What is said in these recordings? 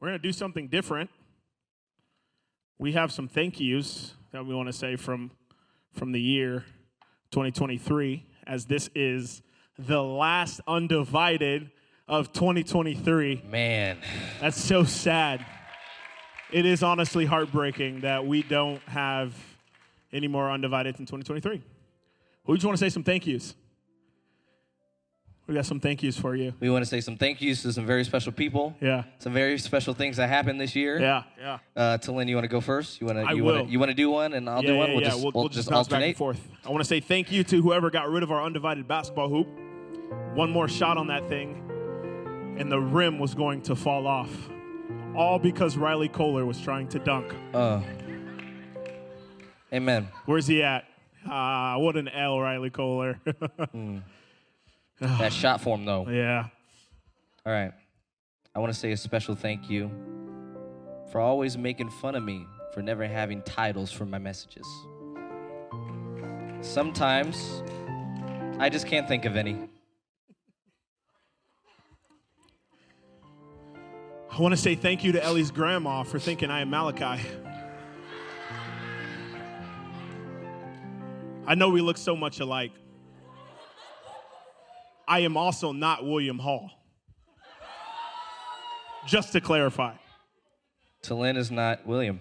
We're going to do something different. We have some thank yous that we want to say from, from the year 2023, as this is the last undivided of 2023. Man, That's so sad. It is honestly heartbreaking that we don't have any more undivided in 2023. Who you want to say some thank yous? We got some thank yous for you. we want to say some thank yous to some very special people. Yeah. Some very special things that happened this year. Yeah, yeah. Uh, Telyn, you want to go first? You want to? I You want will. to? You want to do one, and I'll yeah, do one. yeah, we'll yeah. just we'll, we'll, just bounce back and alternate. forth. I want to say thank you to whoever got rid of our undivided basketball hoop. One more shot on that thing, and the rim was going to fall off. All because Riley Kohler was trying to dunk. Uh, amen. Where's he at? Ah, what an L, Riley Kohler. That shot form though. yeah. All right. I want to say a special thank you for always making fun of me for never having titles for my messages. Sometimes I just can't think of any. I want to say thank you to Ellie's grandma for thinking I am Malequi. I know we look so much alike. I am also not William Hall. Just to clarify. Telyn is not William,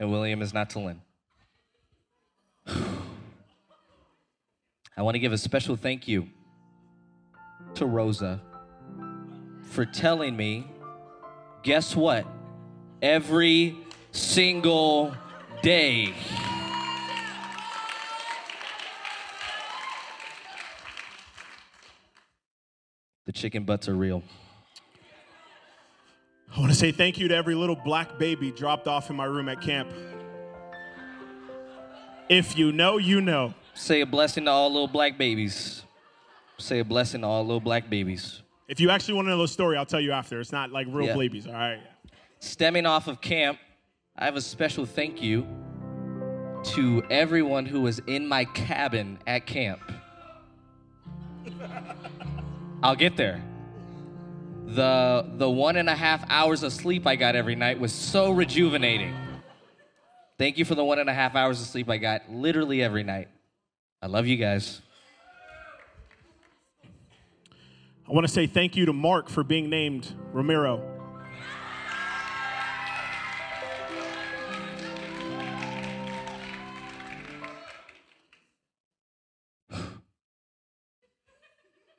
and William is not Telyn. I want to give a special thank you to Rosa for telling me guess what? Every single day. Chicken butts are real. I want to say thank you to every little black baby dropped off in my room at camp. If you know, you know. Say a blessing to all little black babies. Say a blessing to all little black babies. If you actually want to know the story, I'll tell you after. It's not like real Yeah. babies, all right? Stemming off of camp, I have a special thank you to everyone who was in my cabin at camp. I'll get there. The the one and a half hours of sleep I got every night was so rejuvenating. Thank you for the one and a half hours of sleep I got literally every night. I love you guys. I want to say thank you to Mark for being named Ramiro.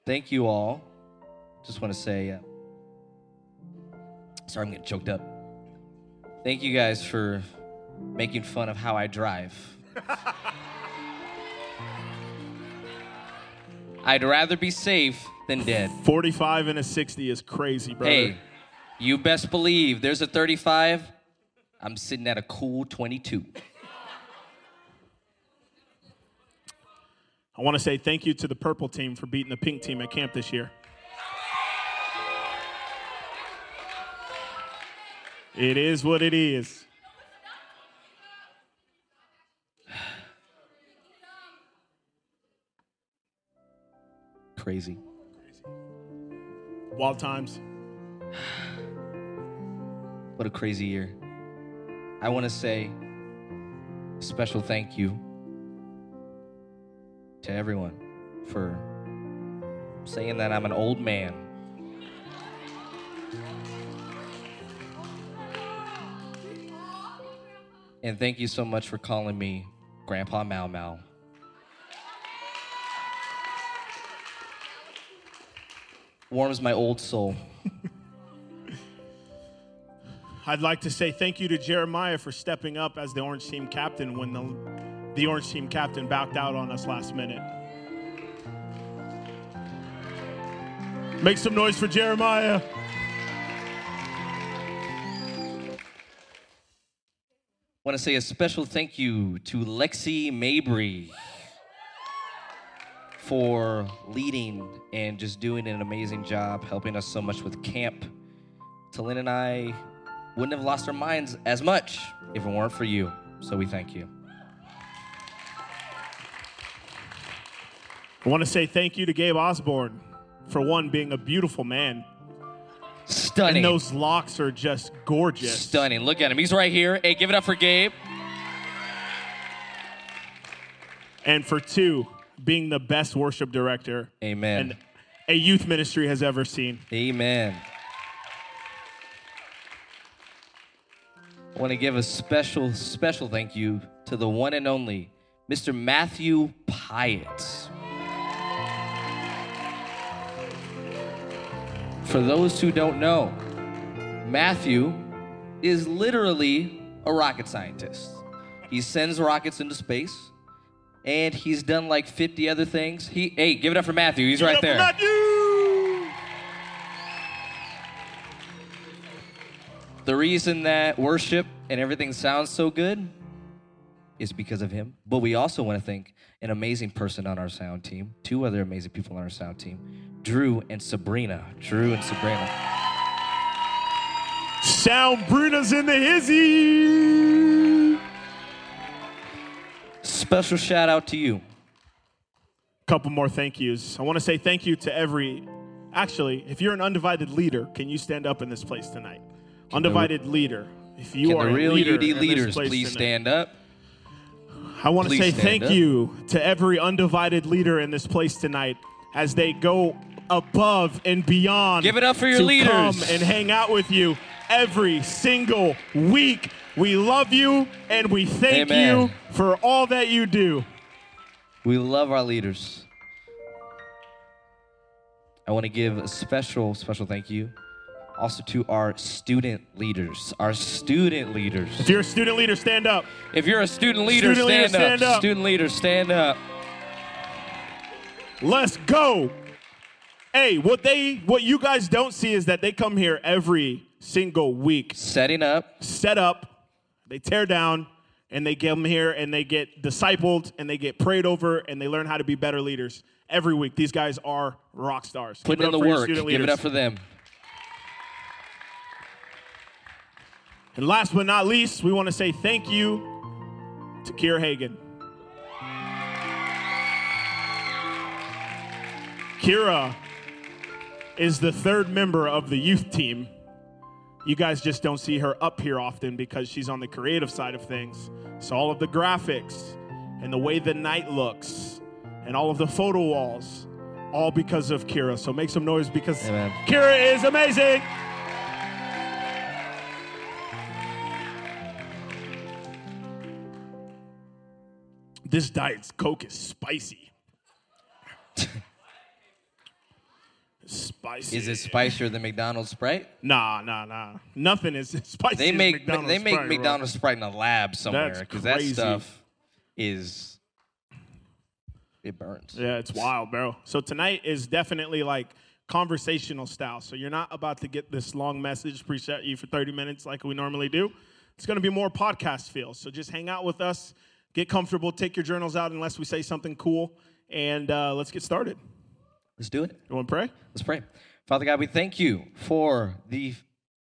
Thank you all. Just want to say, uh, sorry, I'm getting choked up. Thank you guys for making fun of how I drive. I'd rather be safe than dead. 45 and a 60 is crazy, brother. Hey, you best believe there's a 35. I'm sitting at a cool 22. I want to say thank you to the purple team for beating the pink team at camp this year. It is what it is. Crazy. Wild times. What a crazy year. I want to say a special thank you to everyone for saying that I'm an old man. And thank you so much for calling me Grandpa Mau Mau. Warms my old soul. I'd like to say thank you to Jeremiah for stepping up as the Orange Team captain when the, the Orange Team captain backed out on us last minute. Make some noise for Jeremiah. I want to say a special thank you to Lexi Mabry for leading and just doing an amazing job, helping us so much with camp. Telyn and I wouldn't have lost our minds as much if it weren't for you. So we thank you. I want to say thank you to Gabe Osborne for one being a beautiful man. stunning. And those locks are just gorgeous. Stunning. Look at him. He's right here. Hey, give it up for Gabe. And for two, being the best worship director Amen. and a youth ministry has ever seen. Amen. I want to give a special, special thank you to the one and only Mr. Matthew Pyatt. For those who don't know, Matthew is literally a rocket scientist. He sends rockets into space, and he's done like 50 other things. He, hey, give it up for Matthew. He's right there. Matthew! The reason that worship and everything sounds so good is because of him. But we also want to thank an amazing person on our sound team, two other amazing people on our sound team, Drew and Sabrina. Drew and Sabrina. Sound Bruna's in the hizzy. Special shout out to you. Couple more thank yous. I want to say thank you to every. Actually, if you're an undivided leader, can you stand up in this place tonight? undivided leader. If you Can are the a real leader UD in this leaders please tonight- stand up? I want to say thank up. you to every undivided leader in this place tonight as they go above and beyond. Give it up for your to leaders. Come and hang out with you every single week. We love you and we thank Amen. you for all that you do. We love our leaders. I want to give a special, special thank you also to our student leaders. Our student leaders. If you're a student leader, stand up. If you're a student leader, Student leader, stand, stand up. Student leader, stand up. Let's go. Hey, what they what you guys don't see is that they come here every single week. Setting up. set up, they tear down, and they get them here and they get discipled and they get prayed over and they learn how to be better leaders every week. These guys are rock stars. Give it in up the work. Give it up for them. And last but not least, we want to say thank you to Kira Hagen. Kira is the third member of the youth team. You guys just don't see her up here often because she's on the creative side of things. So all of the graphics and the way the night looks and all of the photo walls, all because of Kira. So make some noise because Amen. Kira is amazing. This diet's Coke is spicy. spicy. Is it spicier than McDonald's Sprite? Nah, nah, nah. Nothing is spicy. They make McDonald's they make Sprite, bro. McDonald's Sprite in a lab somewhere because that stuff is it burns. Yeah, it's wild, bro. So tonight is definitely like conversational style. So you're not about to get this long message preset you for 30 minutes like we normally do. It's going to be more podcast feel. So just hang out with us, get comfortable, take your journals out unless we say something cool, and uh, let's get started. Let's do it. You want to pray? Let's pray. Father God, we thank you for the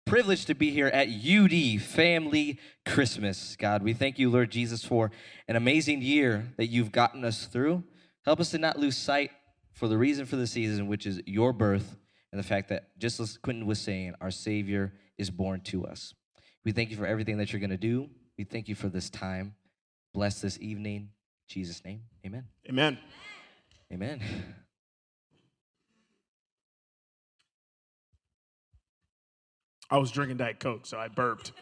privilege to be here at UD Family Christmas. God, we thank you, Lord Jesus, for an amazing year that you've gotten us through. Help us to not lose sight for the reason for the season, which is your birth and the fact that, just as Quentin was saying, our Savior is born to us. We thank you for everything that you're going to do. We thank you for this time. Bless this evening. In Jesus' name, amen. Amen. Amen. I was drinking Diet Coke, so I burped.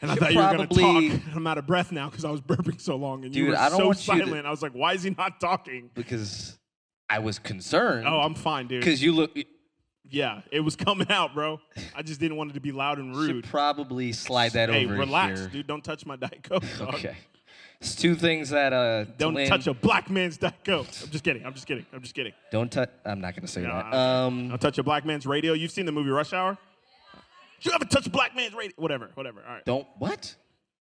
And I thought you were going to talk. I'm out of breath now because I was burping so long. And you were I don't so want you to- silent. I was like, why is he not talking? Because I was concerned. Oh, I'm fine, dude. Because you look, Yeah, it was coming out, bro. I just didn't want it to be loud and should rude. probably slide that over. hey, over relax, here. dude. Don't touch my Diet Coke. dog. Okay. It's two things that uh Don't touch a black man's Diet Coke. I'm just kidding. I'm just kidding. I'm just kidding. Don't touch. I'm not gonna say that. Um, Don't touch a black man's radio. You've seen the movie Rush Hour? You ever touch a black man's radio. Whatever, whatever. All right. don't what?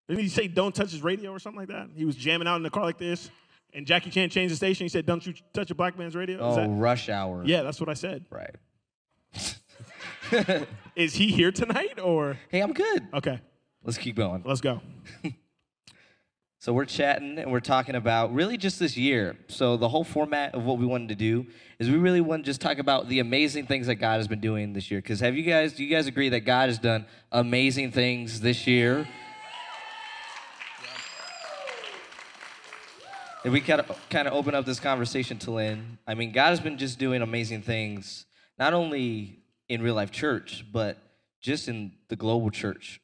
Didn't he say don't touch his radio or something like that? He was jamming out in the car like this, and Jackie Chan changed the station. He said, "Don't you touch a black man's radio." Is Oh, that- rush hour. yeah, that's what I said. Right. Is he here tonight or? Hey, I'm good. Okay, Let's keep going. let's go. So we're chatting and we're talking about really just this year. So the whole format of what we wanted to do is we really want to just talk about the amazing things that God has been doing this year. Because have you guys, do you guys agree that God has done amazing things this year? If we kind of kind of open up this conversation to Lynn, I mean, God has been just doing amazing things, not only in real life church, but just in the global church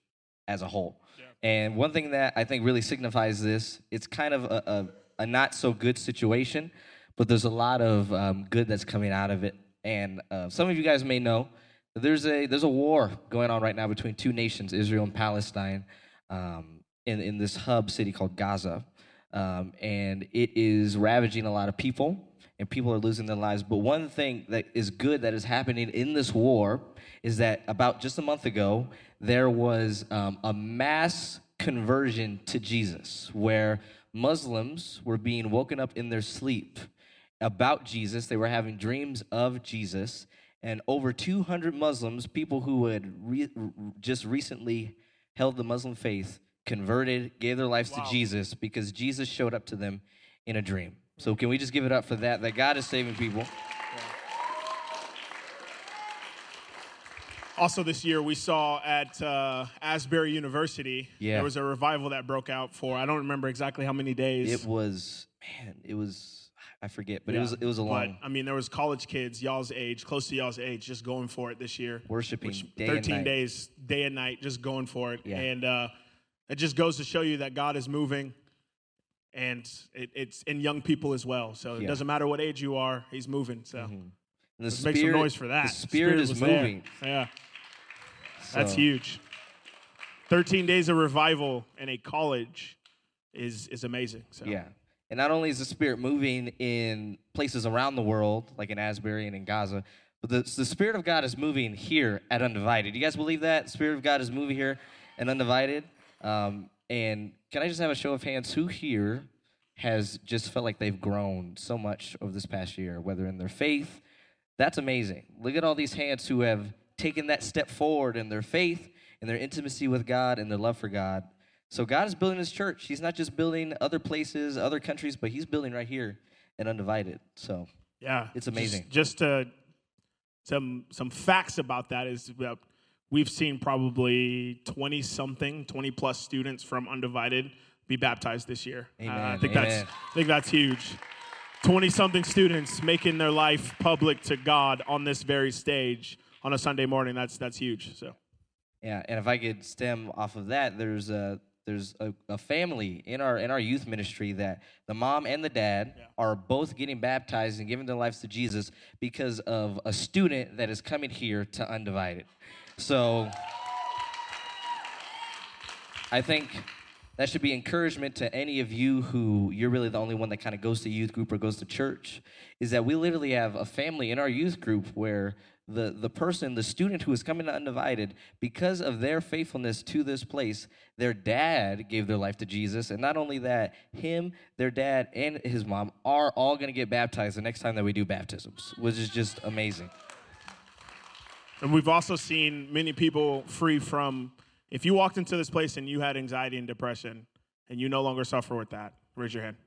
as a whole. And one thing that I think really signifies this, it's kind of a, a, a not so good situation, but there's a lot of um, good that's coming out of it. And uh, some of you guys may know there's a there's a war going on right now between two nations, Israel and Palestine, um, in in this hub city called Gaza, um, and it is ravaging a lot of people, and people are losing their lives. But one thing that is good that is happening in this war is that about just a month ago, there was um, a mass conversion to Jesus where Muslims were being woken up in their sleep about Jesus. They were having dreams of Jesus. And over 200 Muslims, people who had re- just recently held the Muslim faith, converted, gave their lives wow. to Jesus because Jesus showed up to them in a dream. So, can we just give it up for that? That God is saving people. Also, this year we saw at uh, Asbury University, yeah. there was a revival that broke out for I don't remember exactly how many days. It was man, it was I forget, but yeah. it was it was a long. I mean, there was college kids, y'all's age, close to y'all's age, just going for it this year, worshiping day thirteen days, day and night, just going for it, yeah. and uh, it just goes to show you that God is moving, and it, it's in young people as well. So it doesn't matter what age you are, He's moving. So. Mm-hmm. And the spirit, make some noise for that. The spirit, the spirit is moving. There. Yeah. So. That's huge. 13 days of revival in a college is is amazing. So. Yeah. And not only is the Spirit moving in places around the world, like in Asbury and in Gaza, but the, the Spirit of God is moving here at Undivided. You guys believe that? The Spirit of God is moving here at Undivided. Um, and can I just have a show of hands? Who here has just felt like they've grown so much over this past year, whether in their faith? That's amazing. Look at all these hands who have taken that step forward in their faith, in their intimacy with God, and their love for God. So God is building his church. He's not just building other places, other countries, but he's building right here and undivided. So yeah, it's amazing. Just, just uh, some some facts about that is we've seen probably 20 something, 20 plus students from undivided be baptized this year. Uh, I think Amen. that's I think that's huge. 20 something students making their life public to God on this very stage on a Sunday morning. That's that's huge. So. Yeah, and if I could stem off of that, there's a there's a, a family in our in our youth ministry that the mom and the dad yeah. are both getting baptized and giving their lives to Jesus because of a student that is coming here to Undivided. So I think that should be encouragement to any of you who you're really the only one that kind of goes to youth group or goes to church is that we literally have a family in our youth group where the, the person, the student who is coming to Undivided, because of their faithfulness to this place, their dad gave their life to Jesus. And not only that, him, their dad, and his mom are all going to get baptized the next time that we do baptisms, which is just amazing. And we've also seen many people free from, if you walked into this place and you had anxiety and depression and you no longer suffer with that, raise your hand.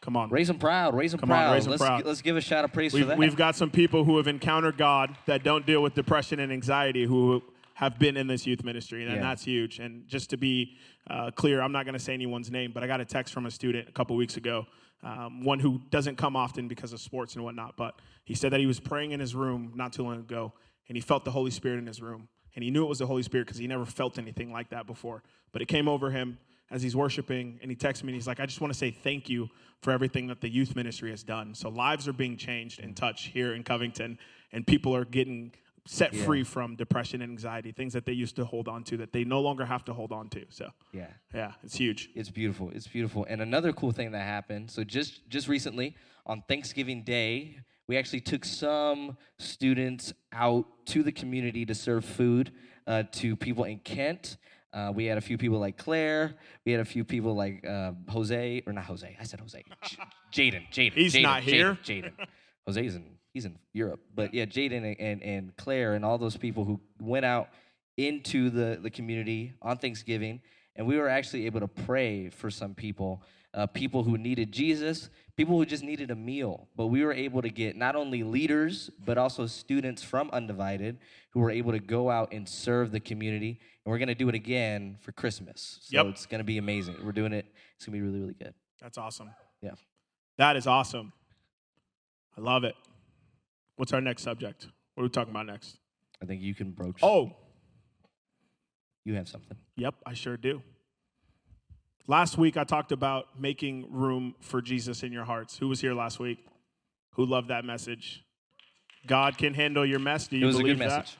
Come on. Raise them proud. Raise them Come proud. On, raise them let's, proud. let's give a shout of praise we've, for that. We've got some people who have encountered God that don't deal with depression and anxiety who have been in this youth ministry, and yeah. that's huge. And just to be uh, clear, I'm not going to say anyone's name, but I got a text from a student a couple weeks ago, um, one who doesn't come often because of sports and whatnot, but he said that he was praying in his room not too long ago, and he felt the Holy Spirit in his room. And he knew it was the Holy Spirit because he never felt anything like that before. But it came over him as he's worshiping, and he texts me and he's like, I just want to say thank you for everything that the youth ministry has done. So lives are being changed and touched here in Covington, and people are getting set yeah. free from depression and anxiety, things that they used to hold on to that they no longer have to hold on to. So yeah, yeah, it's huge. It's beautiful. It's beautiful. And another cool thing that happened. So just just recently on Thanksgiving Day, we actually took some students out to the community to serve food uh, to people in Kent. Uh, we had a few people like Claire. We had a few people like uh, Jose, or not Jose. I said Jose. Jaden. Jaden. He's Jaden, not here. Jaden. Jose's in. He's in Europe. But yeah, Jaden and, and, and Claire and all those people who went out into the, the community on Thanksgiving and we were actually able to pray for some people, uh, people who needed Jesus, people who just needed a meal. But we were able to get not only leaders, but also students from Undivided who were able to go out and serve the community. And we're going to do it again for Christmas. So Yep. it's going to be amazing. We're doing it. It's going to be really, really good. That's awesome. Yeah. That is awesome. I love it. What's our next subject? What are we talking about next? I think you can broach. Oh, you have something. Yep, I sure do. Last week, I talked about making room for Jesus in your hearts. Who was here last week? Who loved that message? God can handle your mess. Do you It was a good that? message.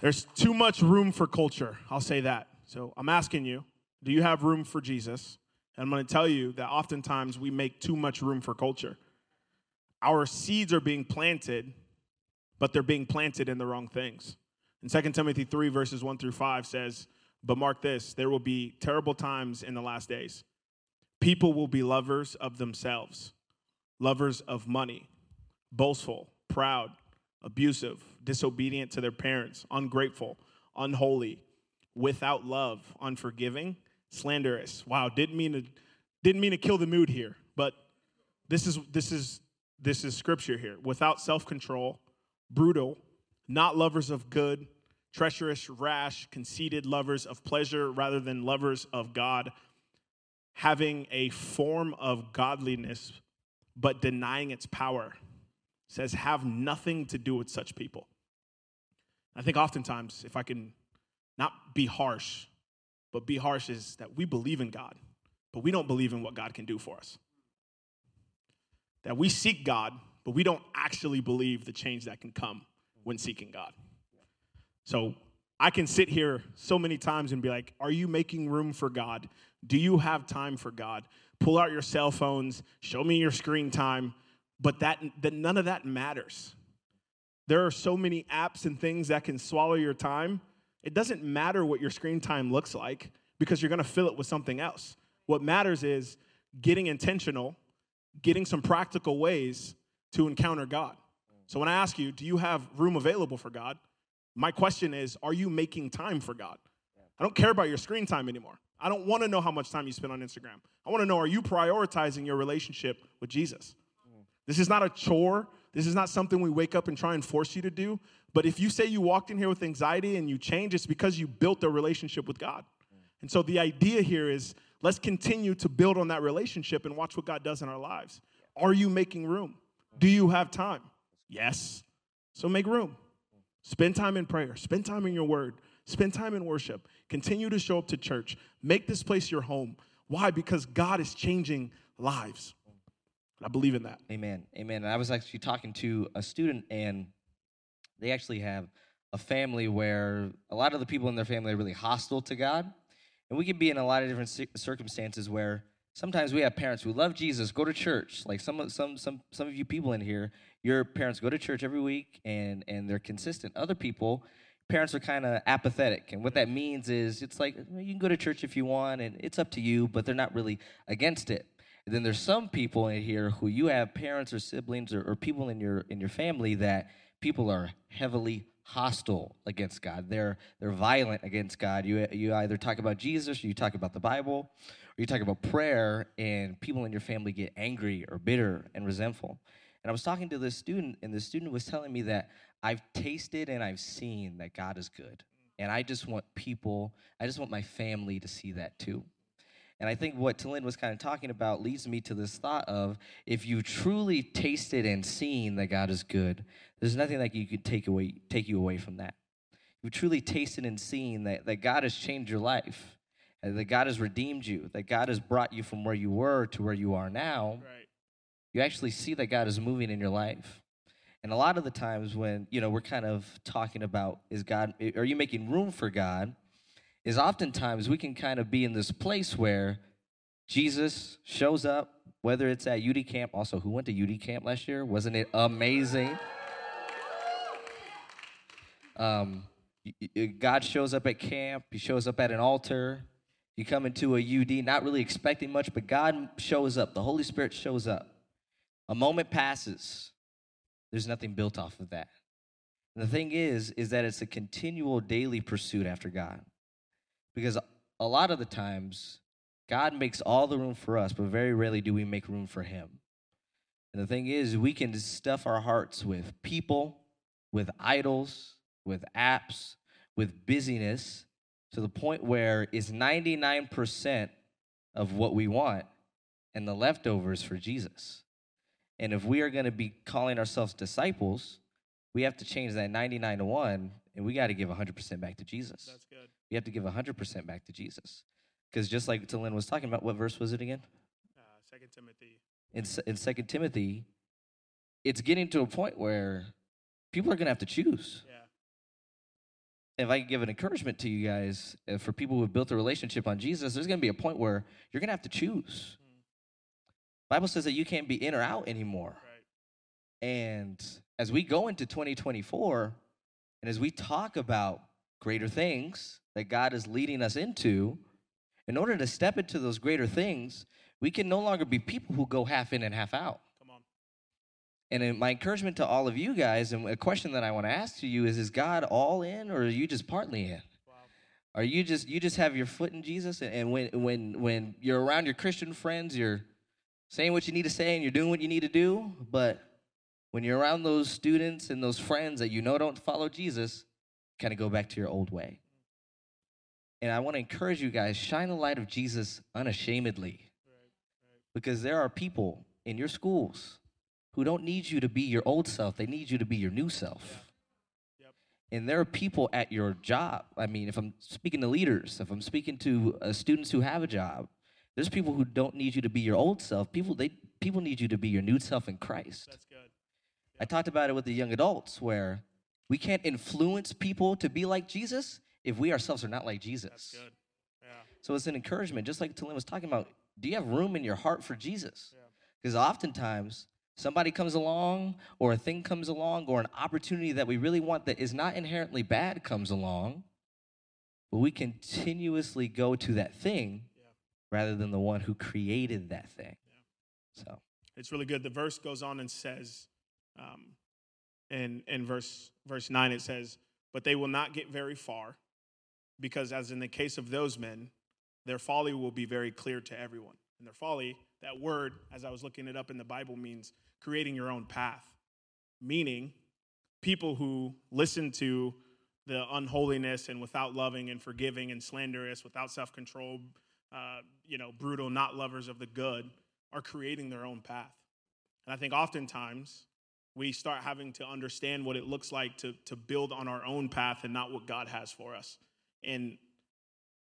There's too much room for culture. I'll say that. So I'm asking you, do you have room for Jesus? And I'm going to tell you that oftentimes we make too much room for culture. Our seeds are being planted, but they're being planted in the wrong things. In 2 Timothy 3, verses 1 through 5 says, But mark this, there will be terrible times in the last days. People will be lovers of themselves, lovers of money, boastful, proud, abusive, disobedient to their parents, ungrateful, unholy, without love, unforgiving, slanderous. Wow, didn't mean to didn't mean to kill the mood here, but this is this is this is scripture here. Without self-control, brutal, not lovers of good, treacherous, rash, conceited, lovers of pleasure rather than lovers of God, having a form of godliness but denying its power says have nothing to do with such people. I think oftentimes, if I can not be harsh, but be harsh is that we believe in God, but we don't believe in what God can do for us. That we seek God, but we don't actually believe the change that can come when seeking God. So I can sit here so many times and be like, Are you making room for God? Do you have time for God? Pull out your cell phones, show me your screen time, but that, that none of that matters. There are so many apps and things that can swallow your time. It doesn't matter what your screen time looks like because you're gonna fill it with something else. What matters is getting intentional, getting some practical ways to encounter God. So when I ask you, do you have room available for God? My question is, are you making time for God? I don't care about your screen time anymore. I don't want to know how much time you spend on Instagram. I want to know, are you prioritizing your relationship with Jesus? Mm. This is not a chore. This is not something we wake up and try and force you to do. But if you say you walked in here with anxiety and you change, it's because you built a relationship with God. Mm. And so the idea here is let's continue to build on that relationship and watch what God does in our lives. Are you making room? Do you have time? Yes. So make room. Spend time in prayer, spend time in your word, spend time in worship. Continue to show up to church. Make this place your home. Why? Because God is changing lives. I believe in that. Amen. Amen. And I was actually talking to a student, and they actually have a family where a lot of the people in their family are really hostile to God. And we can be in a lot of different circumstances where sometimes we have parents who love Jesus, go to church. Like some of some some some of you people in here, your parents go to church every week and and they're consistent. Other people, parents are kind of apathetic, and what that means is it's like you can go to church if you want, and it's up to you, but they're not really against it. And then there's some people in here who you have parents or siblings or, or people in your in your family that people are heavily hostile against God. They're they're violent against God. You you either talk about Jesus or you talk about the Bible or you talk about prayer and people in your family get angry or bitter and resentful. And I was talking to this student and the student was telling me that I've tasted and I've seen that God is good. And I just want people, I just want my family to see that too. And I think what Telyn was kind of talking about leads me to this thought of if you truly tasted and seen that God is good, there's nothing that you could take away take you away from that. You truly tasted and seen that, that God has changed your life, and that God has redeemed you, that God has brought you from where you were to where you are now. Right. You actually see that God is moving in your life. And a lot of the times when, you know, we're kind of talking about is God are you making room for God? Is oftentimes we can kind of be in this place where Jesus shows up, whether it's at UD camp. Also, who went to UD camp last year? Wasn't it amazing? Um, God shows up at camp. He shows up at an altar. You come into a UD, not really expecting much, but God shows up. The Holy Spirit shows up. A moment passes. There's nothing built off of that. And the thing is, is that it's a continual daily pursuit after God because a lot of the times, God makes all the room for us, but very rarely do we make room for Him. And the thing is, we can stuff our hearts with people, with idols, with apps, with busyness, to the point where it's 99% of what we want, and the leftovers for Jesus. And if we are going to be calling ourselves disciples, we have to change that 99 to 1, and we got to give 100% back to Jesus. That's good. We have to give 100% back to Jesus. Because just like Telyn was talking about, what verse was it again? Uh, Second Timothy. In, in 2 Timothy, it's getting to a point where people are going to have to choose. Yeah. If I can give an encouragement to you guys, uh, for people who have built a relationship on Jesus, there's going to be a point where you're going to have to choose. Bible says that you can't be in or out anymore. Right. And as we go into 2024, and as we talk about greater things that God is leading us into, in order to step into those greater things, we can no longer be people who go half in and half out. Come on. And my encouragement to all of you guys, and a question that I want to ask to you is: Is God all in, or are you just partly in? Wow. Are you just you just have your foot in Jesus, and- and when when when you're around your Christian friends, you're saying what you need to say and you're doing what you need to do, but when you're around those students and those friends that you know don't follow Jesus, kind of go back to your old way. And I want to encourage you guys: shine the light of Jesus unashamedly, Right. Right. because there are people in your schools who don't need you to be your old self; they need you to be your new self. Yep. And there are people at your job. I mean, if I'm speaking to leaders, if I'm speaking to uh, students who have a job, there's people who don't need you to be your old self. People they people need you to be your new self in Christ. That's good. I talked about it with the young adults where we can't influence people to be like Jesus if we ourselves are not like Jesus. That's good. Yeah. So it's an encouragement, just like Telyn was talking about. Do you have room in your heart for Jesus? Yeah. Because oftentimes somebody comes along, or a thing comes along, or an opportunity that we really want that is not inherently bad comes along, but we continuously go to that thing Yeah. rather than the one who created that thing. So It's really good. The verse goes on and says, um, in in verse verse nine, it says, "But they will not get very far, because as in the case of those men, their folly will be very clear to everyone. And their folly, that word, as I was looking it up in the Bible, means creating your own path, meaning people who listen to the unholiness and without loving and forgiving and slanderous, without self control, uh, you know, brutal, not lovers of the good, are creating their own path. And I think oftentimes we start having to understand what it looks like to, to build on our own path and not what God has for us. And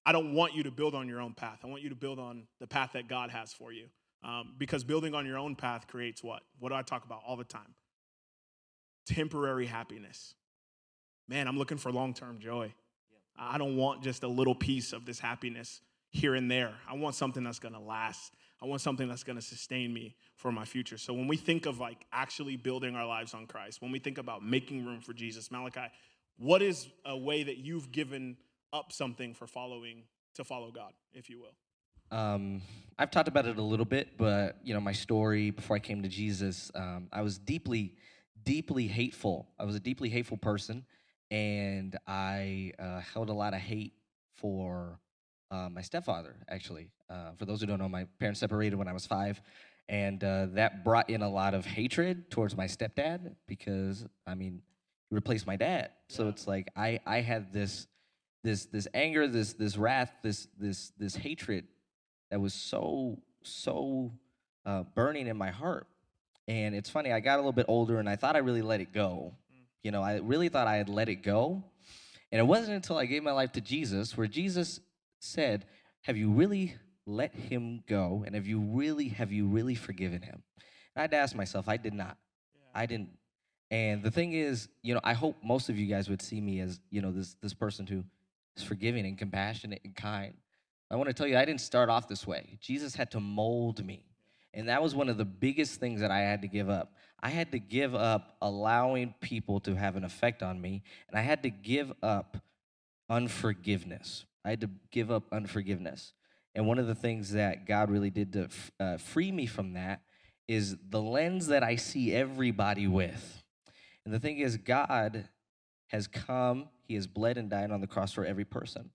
I don't want you to build on your own path. I want you to build on the path that God has for you. Um, because building on your own path creates what? What do I talk about all the time? Temporary happiness. Man, I'm looking for long term joy. I don't want just a little piece of this happiness here and there. I want something that's gonna last. I want something that's gonna sustain me for my future. So when we think of like actually building our lives on Christ, when we think about making room for Jesus, Malequi, what is a way that you've given up something for following to follow God, if you will? Um, I've talked about it a little bit, but you know, my story before I came to Jesus, um, I was deeply, deeply hateful. I was a deeply hateful person, and I uh, held a lot of hate for uh, my stepfather. Actually, uh, for those who don't know, my parents separated when I was five, and uh, that brought in a lot of hatred towards my stepdad because I mean, he replaced my dad. So Yeah. it's like I I had this this this anger, this this wrath, this this this hatred that was so so uh, burning in my heart. And it's funny, I got a little bit older, and I thought I really let it go. You know, I really thought I had let it go. And it wasn't until I gave my life to Jesus where Jesus said, "Have you really let him go? And have you really have you really forgiven him?" And I had to ask myself, I did not. I didn't. And the thing is, you know, I hope most of you guys would see me as, you know, this this person who is forgiving and compassionate and kind. I want to tell you, I didn't start off this way. Jesus had to mold me. And that was one of the biggest things that I had to give up. I had to give up allowing people to have an effect on me, and I had to give up unforgiveness. I had to give up unforgiveness. And one of the things that God really did to f- uh, free me from that is the lens that I see everybody with. And the thing is, God has come, He has bled and died on the cross for every person.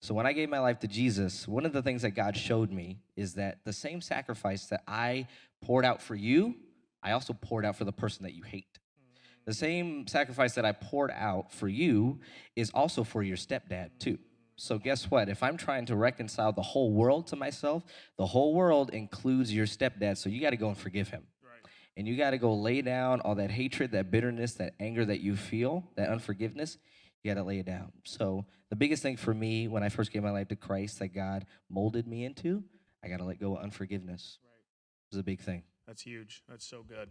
So when I gave my life to Jesus, one of the things that God showed me is that the same sacrifice that I poured out for you, I also poured out for the person that you hate. The same sacrifice that I poured out for you is also for your stepdad, too. So, guess what? If I'm trying to reconcile the whole world to myself, the whole world includes your stepdad. So, you got to go and forgive him. Right. And you got to go lay down all that hatred, that bitterness, that anger that you feel, that unforgiveness. You got to lay it down. So, the biggest thing for me when I first gave my life to Christ that God molded me into, I got to let go of unforgiveness. Right. It was a big thing. That's huge. That's so good.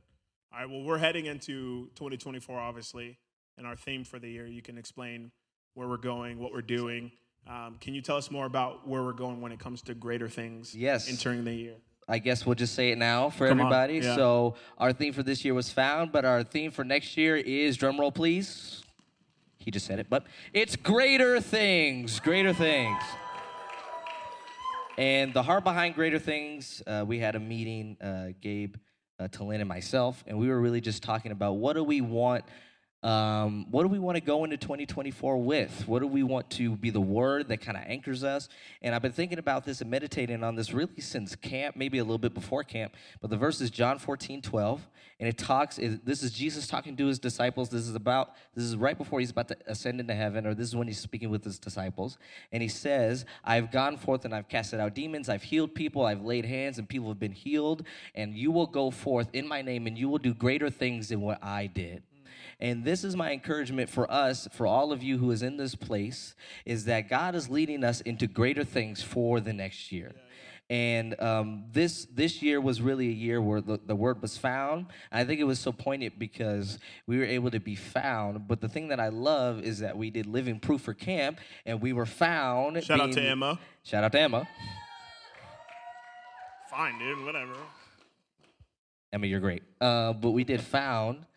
All right. Well, we're heading into 2024, obviously, and our theme for the year. You can explain where we're going, what we're doing. Um, can you tell us more about where we're going when it comes to greater things? Yes. Entering the year. I guess we'll just say it now for Come everybody. yeah. So our theme for this year was found, but our theme for next year is drum roll, please. He just said it, but it's greater things. Greater things. And the heart behind greater things, uh, we had a meeting, uh, Gabe, uh, Telyn, and myself, and we were really just talking about what do we want um, what do we want to go into 2024 with? What do we want to be the word that kind of anchors us? And I've been thinking about this and meditating on this really since camp, maybe a little bit before camp. But the verse is John 14, 12. And it talks, this is Jesus talking to his disciples. This is about, this is right before he's about to ascend into heaven, or this is when he's speaking with his disciples. And he says, I've gone forth and I've casted out demons, I've healed people, I've laid hands, and people have been healed. And you will go forth in my name, and you will do greater things than what I did. And this is my encouragement for us, for all of you who is in this place, is that God is leading us into greater things for the next year. And um, this this year was really a year where the, the word was found. I think it was so poignant because we were able to be found. But the thing that I love is that we did living proof for camp, and we were found. Shout out to Emma. Shout out to Emma. Fine, dude. Whatever. Emma, you're great. Uh, but we did found.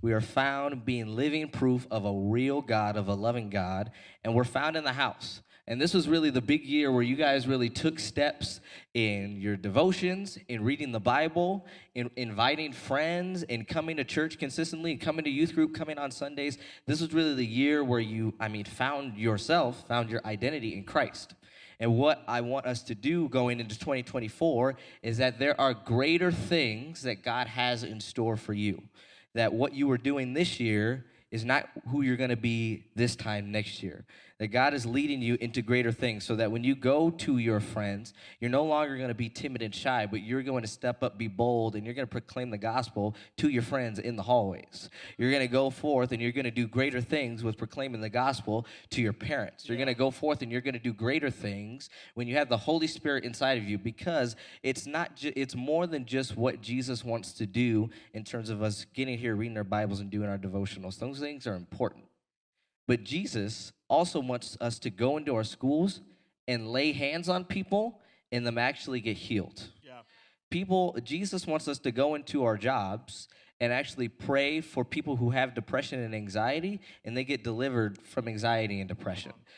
We are found being living proof of a real God, of a loving God, and we're found in the house. And this was really the big year where you guys really took steps in your devotions, in reading the Bible, in inviting friends, in coming to church consistently, coming to youth group, coming on Sundays. This was really the year where you, I mean, found yourself, found your identity in Christ. And what I want us to do going into 2024 is that there are greater things that God has in store for you. That what you were doing this year is not who you're going to be this time next year. That God is leading you into greater things so that when you go to your friends, you're no longer going to be timid and shy, but you're going to step up, be bold, and you're going to proclaim the gospel to your friends in the hallways. You're going to go forth and you're going to do greater things with proclaiming the gospel to your parents. You're going to go forth and you're going to do greater things when you have the Holy Spirit inside of you because it's not ju- it's more than just what Jesus wants to do in terms of us getting here reading our Bibles and doing our devotionals. Those things are important. But Jesus also wants us to go into our schools and lay hands on people and them actually get healed. Yeah. People, Jesus wants us to go into our jobs and actually pray for people who have depression and anxiety and they get delivered from anxiety and depression. Uh-huh.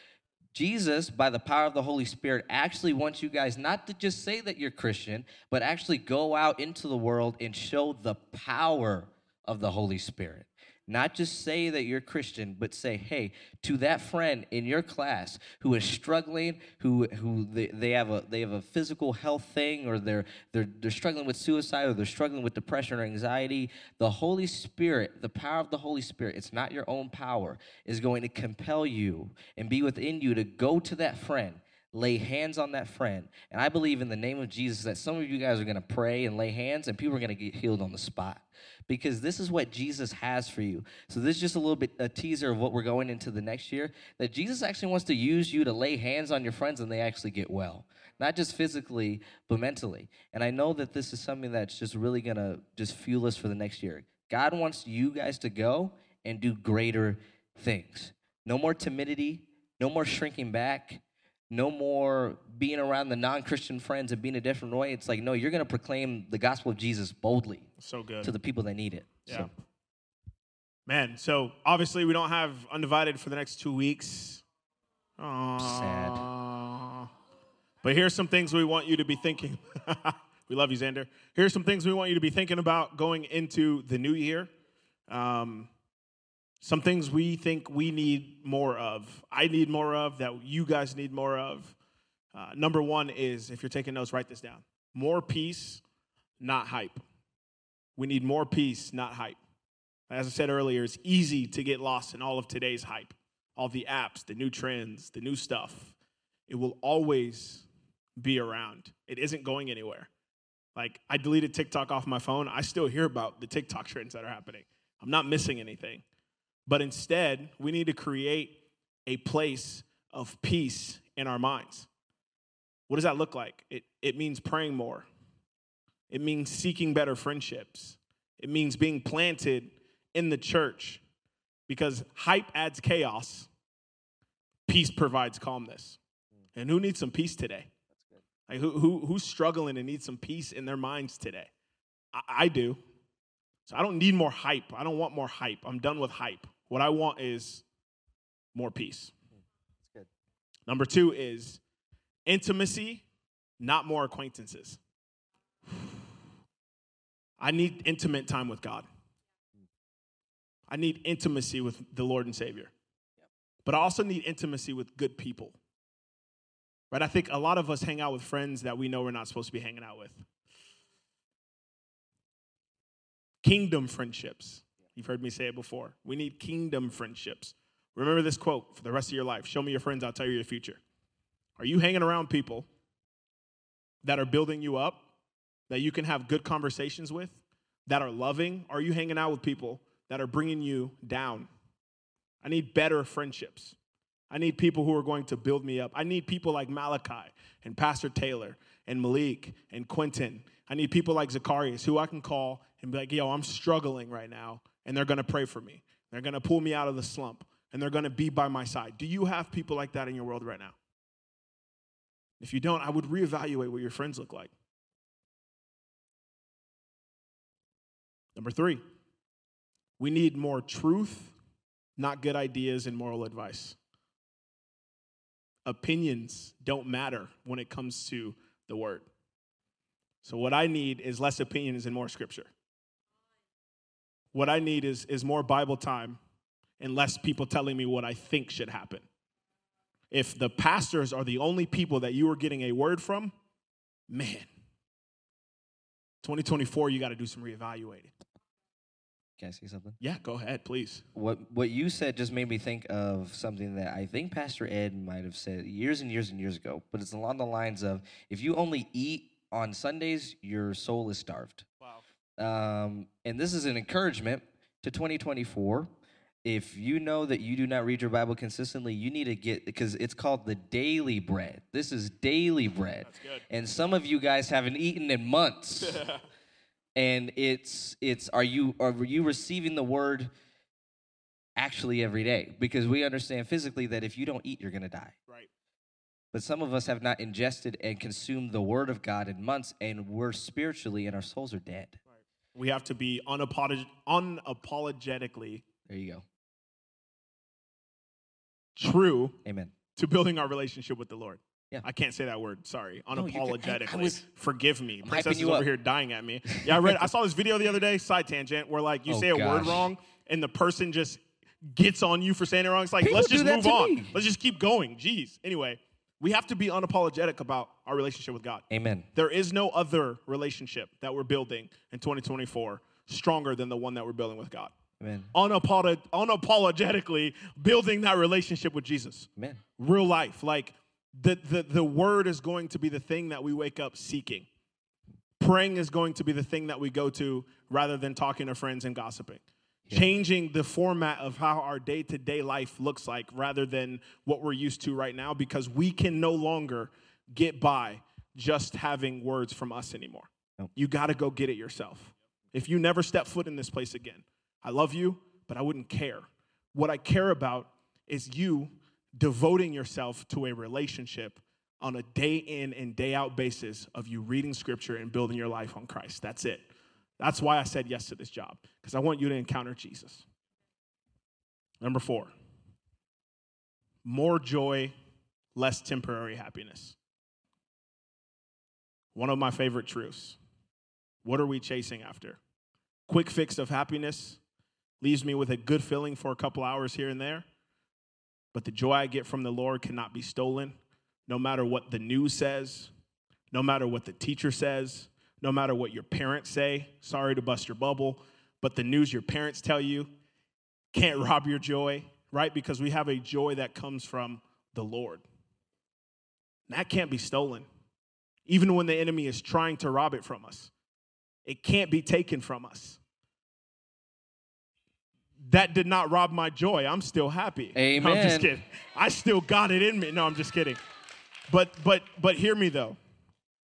Jesus, by the power of the Holy Spirit, actually wants you guys not to just say that you're Christian, but actually go out into the world and show the power of the Holy Spirit. Not just say that you're Christian, but say, hey, to that friend in your class who is struggling, who who they, they have a they have a physical health thing, or they're they're they're struggling with suicide, or they're struggling with depression or anxiety. The Holy Spirit, the power of the Holy Spirit, it's not your own power, is going to compel you and be within you to go to that friend lay hands on that friend. And I believe in the name of Jesus that some of you guys are going to pray and lay hands and people are going to get healed on the spot because this is what Jesus has for you. So this is just a little bit a teaser of what we're going into the next year that Jesus actually wants to use you to lay hands on your friends and they actually get well. Not just physically, but mentally. And I know that this is something that's just really going to just fuel us for the next year. God wants you guys to go and do greater things. No more timidity, no more shrinking back, no more being around the non-Christian friends and being a different way. It's like, no, you're going to proclaim the gospel of Jesus boldly So good. to the people that need it. Yeah. So, Man, so obviously we don't have undivided for the next two weeks. Aww. Sad but here's some things we want you to be thinking. we love you, Xander. Here's some things we want you to be thinking about going into the new year. Um, Some things we think we need more of. I need more of, that you guys need more of. Uh, number one is if you're taking notes, write this down more peace, not hype. We need more peace, not hype. As I said earlier, it's easy to get lost in all of today's hype, all the apps, the new trends, the new stuff. It will always be around, it isn't going anywhere. Like, I deleted TikTok off my phone. I still hear about the TikTok trends that are happening. I'm not missing anything. But instead, we need to create a place of peace in our minds. What does that look like? It, it means praying more, it means seeking better friendships, it means being planted in the church because hype adds chaos, peace provides calmness. And who needs some peace today? Like who, who who's struggling and needs some peace in their minds today? I, I do. So I don't need more hype. I don't want more hype. I'm done with hype. What I want is more peace. That's good. Number two is intimacy, not more acquaintances. I need intimate time with God. I need intimacy with the Lord and Savior. But I also need intimacy with good people. Right? I think a lot of us hang out with friends that we know we're not supposed to be hanging out with. Kingdom friendships. You've heard me say it before. We need kingdom friendships. Remember this quote for the rest of your life Show me your friends, I'll tell you your future. Are you hanging around people that are building you up, that you can have good conversations with, that are loving? Are you hanging out with people that are bringing you down? I need better friendships. I need people who are going to build me up. I need people like Malequi and Pastor Taylor and Malik and Quentin. I need people like Zacharias who I can call and be like, yo, I'm struggling right now. And they're going to pray for me. They're going to pull me out of the slump and they're going to be by my side. Do you have people like that in your world right now? If you don't, I would reevaluate what your friends look like. Number three, we need more truth, not good ideas and moral advice opinions don't matter when it comes to the word. So, what I need is less opinions and more scripture. What I need is, is more Bible time and less people telling me what I think should happen. If the pastors are the only people that you are getting a word from, man, 2024, you got to do some reevaluating. Can I say something? Yeah, go ahead, please. What what you said just made me think of something that I think Pastor Ed might have said years and years and years ago, but it's along the lines of if you only eat on Sundays, your soul is starved. Um, and this is an encouragement to 2024. If you know that you do not read your Bible consistently, you need to get because it's called the daily bread. This is daily bread. And some of you guys haven't eaten in months. and it's it's are you are you receiving the word actually every day because we understand physically that if you don't eat you're going to die right but some of us have not ingested and consumed the word of god in months and we're spiritually and our souls are dead right. We have to be unapolog- unapologetically there you go true amen to building our relationship with the lord yeah. I can't say that word. Sorry. Unapologetically. No, was, Forgive me. Princess is over up. here dying at me. Yeah, I read. I saw this video the other day. Side tangent, where like you oh, say a gosh. word wrong and the person just gets on you for saying it wrong. It's like People let's just move on. Me. Let's just keep going. Jeez. Anyway, we have to be unapologetic about our relationship with God. Amen. There is no other relationship that we're building in 2024 stronger than the one that we're building with God. Amen. Unapolog- unapologetically building that relationship with Jesus. Amen. Real life. Like the, the, the word is going to be the thing that we wake up seeking. Praying is going to be the thing that we go to rather than talking to friends and gossiping. Yeah. Changing the format of how our day to day life looks like rather than what we're used to right now because we can no longer get by just having words from us anymore. You got to go get it yourself. If you never step foot in this place again, I love you, but I wouldn't care. What I care about is you devoting yourself to a relationship on a day in and day out basis of you reading scripture and building your life on Christ. That's it. That's why I said yes to this job, because I want you to encounter Jesus. Number four, more joy, less temporary happiness. One of my favorite truths. What are we chasing after? Quick fix of happiness leaves me with a good feeling for a couple hours here and there. But the joy I get from the Lord cannot be stolen, no matter what the news says, no matter what the teacher says, no matter what your parents say. Sorry to bust your bubble, but the news your parents tell you can't rob your joy, right? Because we have a joy that comes from the Lord. And that can't be stolen, even when the enemy is trying to rob it from us. It can't be taken from us. That did not rob my joy. I'm still happy. Amen. I'm just kidding. I still got it in me. No, I'm just kidding. But but but hear me though.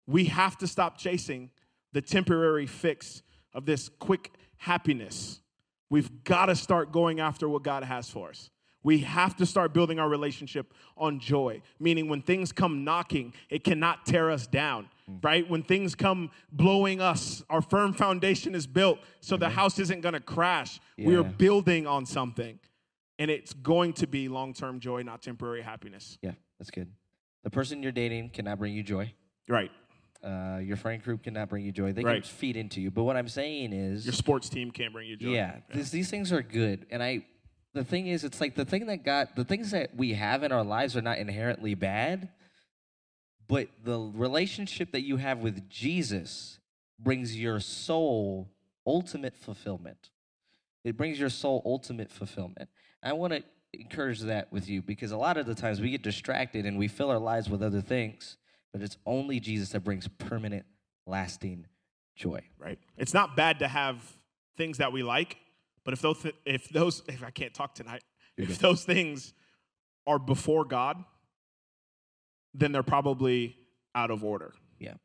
We have to stop chasing the temporary fix of this quick happiness. We've got to start going after what God has for us. We have to start building our relationship on joy, meaning when things come knocking, it cannot tear us down, mm. right? When things come blowing us, our firm foundation is built so the mm-hmm. house isn't going to crash. We are building on something, and it's going to be long term joy, not temporary happiness. Yeah, that's good. The person you're dating cannot bring you joy. Right. Uh, your friend group cannot bring you joy. They Right. can feed into you. But what I'm saying is, Your sports team can't bring you joy. yeah, These, these things are good. And I, the thing is, it's like the thing that got the things that we have in our lives are not inherently bad, but the relationship that you have with Jesus brings your soul ultimate fulfillment. It brings your soul ultimate fulfillment. I want to encourage that with you because a lot of the times we get distracted and we fill our lives with other things, but it's only Jesus that brings permanent, lasting joy. right? It's not bad to have things that we like, but if those if those if I can't talk tonight, if those things are before God, then they're probably out of order. Yeah.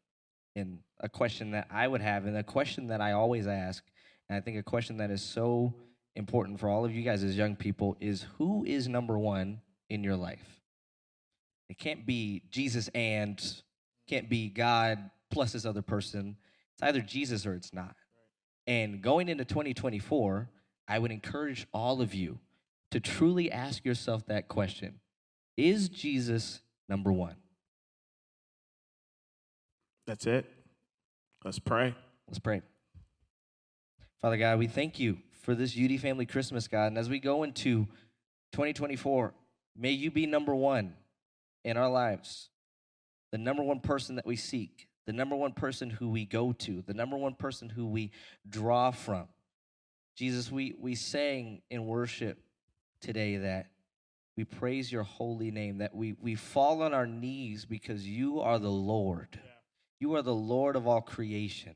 And a question that I would have, and a question that I always ask, and I think a question that is so important for all of you guys as young people is who is number one in your life? It can't be Jesus and can't be God plus this other person. It's either Jesus or it's not. And going into 2024, I would encourage all of you to truly ask yourself that question Is Jesus number one? That's it. Let's pray. Let's pray. Father God, we thank you for this UD Family Christmas, God. And as we go into 2024, may you be number one in our lives, the number one person that we seek, the number one person who we go to, the number one person who we draw from. Jesus, we, we sang in worship today that we praise your holy name, that we, we fall on our knees because you are the Lord. You are the Lord of all creation.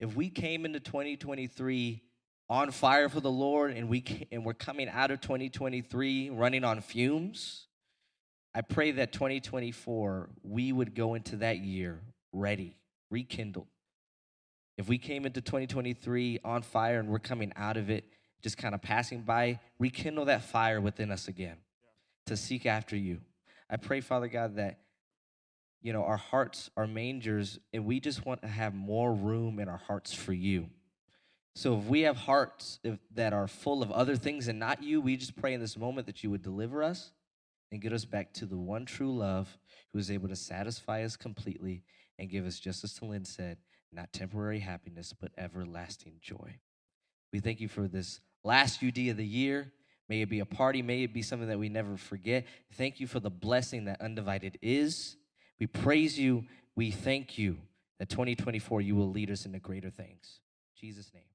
If we came into 2023 on fire for the Lord and we and we're coming out of 2023 running on fumes, I pray that 2024 we would go into that year ready, rekindled. If we came into 2023 on fire and we're coming out of it just kind of passing by, rekindle that fire within us again to seek after you. I pray, Father God, that you know, our hearts are mangers, and we just want to have more room in our hearts for you. So if we have hearts if, that are full of other things and not you, we just pray in this moment that you would deliver us and get us back to the one true love who is able to satisfy us completely and give us, just as Lynn said, not temporary happiness, but everlasting joy. We thank you for this last UD of the year. May it be a party, may it be something that we never forget. Thank you for the blessing that Undivided is. We praise you. We thank you that 2024 you will lead us into greater things. In Jesus' name.